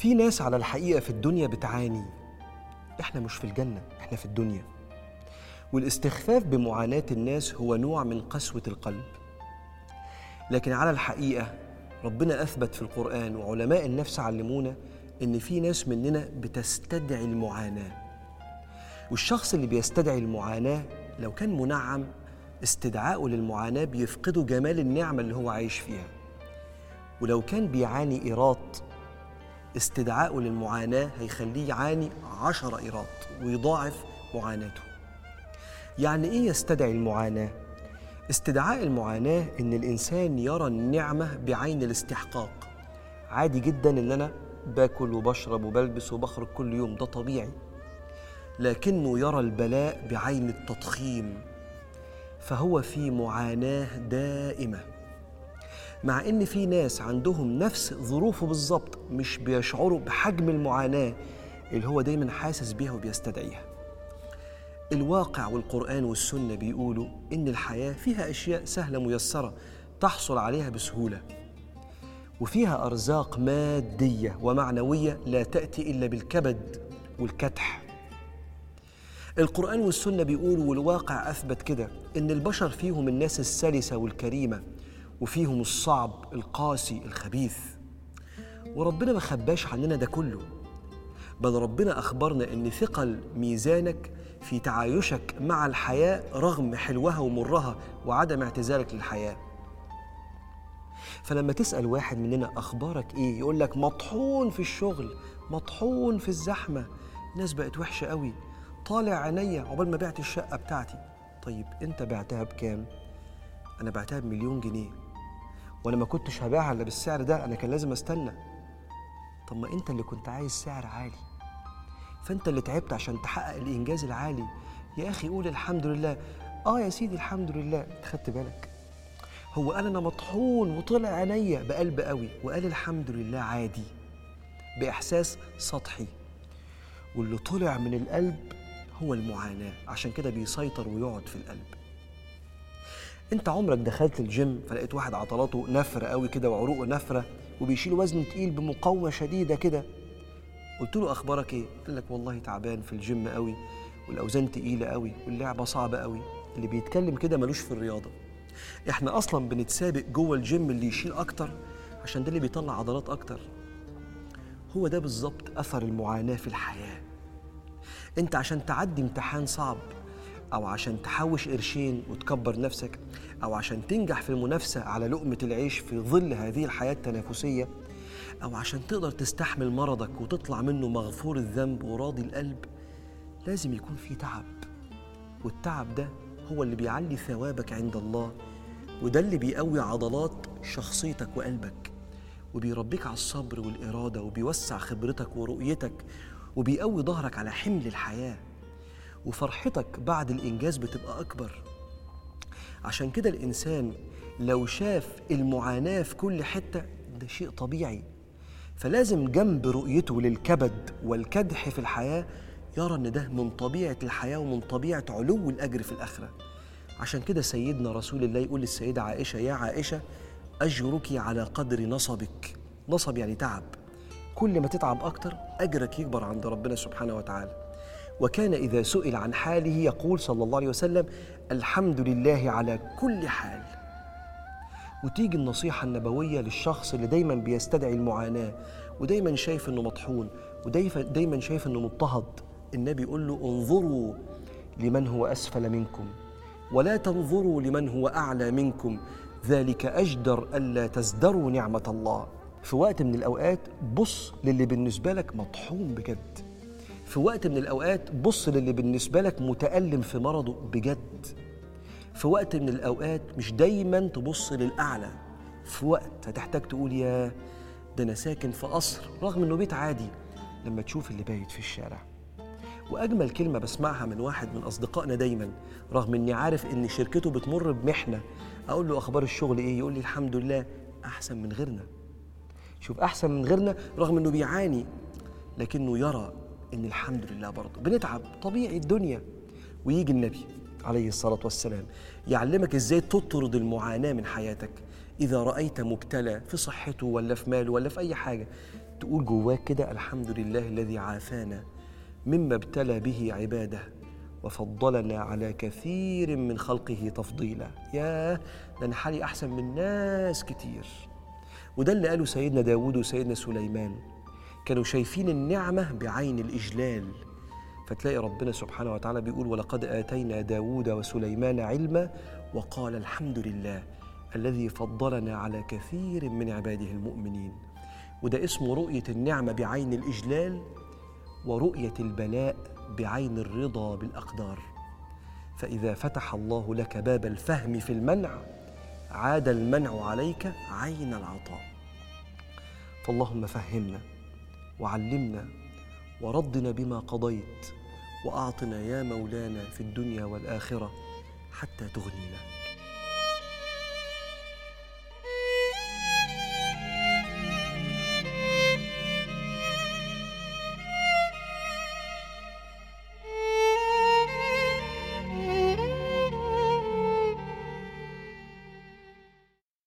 في ناس على الحقيقة في الدنيا بتعاني. إحنا مش في الجنة إحنا في الدنيا. والاستخفاف بمعاناة الناس هو نوع من قسوة القلب. لكن على الحقيقة ربنا أثبت في القرآن وعلماء النفس علمونا إن في ناس مننا بتستدعي المعاناة. والشخص اللي بيستدعي المعاناة لو كان منعم استدعائه للمعاناة بيفقده جمال النعمة اللي هو عايش فيها. ولو كان بيعاني إيراد استدعائه للمعاناة هيخليه يعاني عشر إيراد ويضاعف معاناته. يعني إيه يستدعي المعاناة؟ استدعاء المعاناة إن الإنسان يرى النعمة بعين الاستحقاق. عادي جدا إن أنا باكل وبشرب وبلبس وبخرج كل يوم ده طبيعي. لكنه يرى البلاء بعين التضخيم. فهو في معاناة دائمة. مع إن في ناس عندهم نفس ظروفه بالظبط مش بيشعروا بحجم المعاناة اللي هو دايما حاسس بيها وبيستدعيها. الواقع والقرآن والسنة بيقولوا إن الحياة فيها أشياء سهلة ميسرة تحصل عليها بسهولة وفيها أرزاق مادية ومعنوية لا تأتي إلا بالكبد والكدح. القرآن والسنة بيقولوا والواقع أثبت كده إن البشر فيهم الناس السلسة والكريمة وفيهم الصعب القاسي الخبيث. وربنا ما خباش عننا ده كله. بل ربنا أخبرنا أن ثقل ميزانك في تعايشك مع الحياة رغم حلوها ومرها وعدم اعتزالك للحياة. فلما تسأل واحد مننا أخبارك إيه يقول لك مطحون في الشغل مطحون في الزحمة. الناس بقت وحشة قوي. طالع عينيا عقبال ما بعت الشقة بتاعتي. طيب أنت بعتها بكام؟ أنا بعتها بمليون جنيه. وأنا ما كنتش هبيعها إلا بالسعر ده أنا كان لازم أستنى. طب ما أنت اللي كنت عايز سعر عالي. فأنت اللي تعبت عشان تحقق الإنجاز العالي. يا أخي قول الحمد لله. آه يا سيدي الحمد لله. خدت بالك؟ هو قال أنا مطحون وطلع عينيا بقلب قوي وقال الحمد لله عادي بإحساس سطحي. واللي طلع من القلب هو المعاناة عشان كده بيسيطر ويقعد في القلب. انت عمرك دخلت الجيم فلقيت واحد عضلاته نفرة قوي كده وعروقه نفرة وبيشيل وزن تقيل بمقاومة شديدة كده. قلت له أخبارك إيه؟ قال لك والله تعبان في الجيم قوي والأوزان تقيلة قوي واللعبة صعبة قوي. اللي بيتكلم كده ملوش في الرياضة. إحنا أصلا بنتسابق جوه الجيم اللي يشيل أكتر عشان ده اللي بيطلع عضلات أكتر. هو ده بالظبط أثر المعاناة في الحياة. أنت عشان تعدي امتحان صعب أو عشان تحوش قرشين وتكبر نفسك أو عشان تنجح في المنافسة على لقمة العيش في ظل هذه الحياة التنافسية أو عشان تقدر تستحمل مرضك وتطلع منه مغفور الذنب وراضي القلب لازم يكون في تعب. والتعب ده هو اللي بيعلي ثوابك عند الله وده اللي بيقوي عضلات شخصيتك وقلبك وبيربيك على الصبر والإرادة وبيوسع خبرتك ورؤيتك وبيقوي ظهرك على حمل الحياة. وفرحتك بعد الإنجاز بتبقى أكبر. عشان كده الإنسان لو شاف المعاناة في كل حتة ده شيء طبيعي. فلازم جنب رؤيته للكبد والكدح في الحياة يرى أن ده من طبيعة الحياة ومن طبيعة علو الأجر في الآخرة. عشان كده سيدنا رسول الله يقول للسيدة عائشة يا عائشة أجرك على قدر نصبك. نصب يعني تعب. كل ما تتعب أكتر أجرك يكبر عند ربنا سبحانه وتعالى. وكان إذا سئل عن حاله يقول صلى الله عليه وسلم الحمد لله على كل حال. وتيجي النصيحة النبوية للشخص اللي دايما بيستدعي المعاناة ودايما شايف إنه مطحون ودايما شايف إنه مضطهد النبي يقول له انظروا لمن هو أسفل منكم ولا تنظروا لمن هو أعلى منكم ذلك أجدر ألا تزدروا نعمة الله. في وقت من الأوقات بص للي بالنسبة لك مطحون بجد. في وقت من الأوقات بص للي بالنسبة لك متألم في مرضه بجد. في وقت من الأوقات مش دايما تبص للأعلى. في وقت هتحتاج تقول يا ده أنا ساكن في قصر رغم إنه بيت عادي لما تشوف اللي بايت في الشارع. وأجمل كلمة بسمعها من واحد من أصدقائنا دايما رغم إني عارف إن شركته بتمر بمحنة أقول له أخبار الشغل إيه؟ يقول لي الحمد لله أحسن من غيرنا. شوف أحسن من غيرنا رغم إنه بيعاني لكنه يرى إن الحمد لله برضه. بنتعب طبيعي الدنيا. ويجي النبي عليه الصلاة والسلام يعلمك إزاي تطرد المعاناة من حياتك. إذا رأيت مبتلى في صحته ولا في ماله ولا في أي حاجة تقول جواك كده الحمد لله الذي عافانا مما ابتلى به عباده وفضلنا على كثير من خلقه تفضيلا. ياه ده أنا حالي أحسن من ناس كتير. وده اللي قاله سيدنا داود وسيدنا سليمان. كانوا شايفين النعمة بعين الإجلال. فتلاقي ربنا سبحانه وتعالى بيقول ولقد آتينا داود وسليمان علما وقال الحمد لله الذي فضلنا على كثير من عباده المؤمنين. وده اسمه رؤية النعمة بعين الإجلال ورؤية البلاء بعين الرضا بالأقدار. فإذا فتح الله لك باب الفهم في المنع عاد المنع عليك عين العطاء. فاللهم فهمنا وعلمنا وردنا بما قضيت وأعطنا يا مولانا في الدنيا والآخرة حتى تغنينا.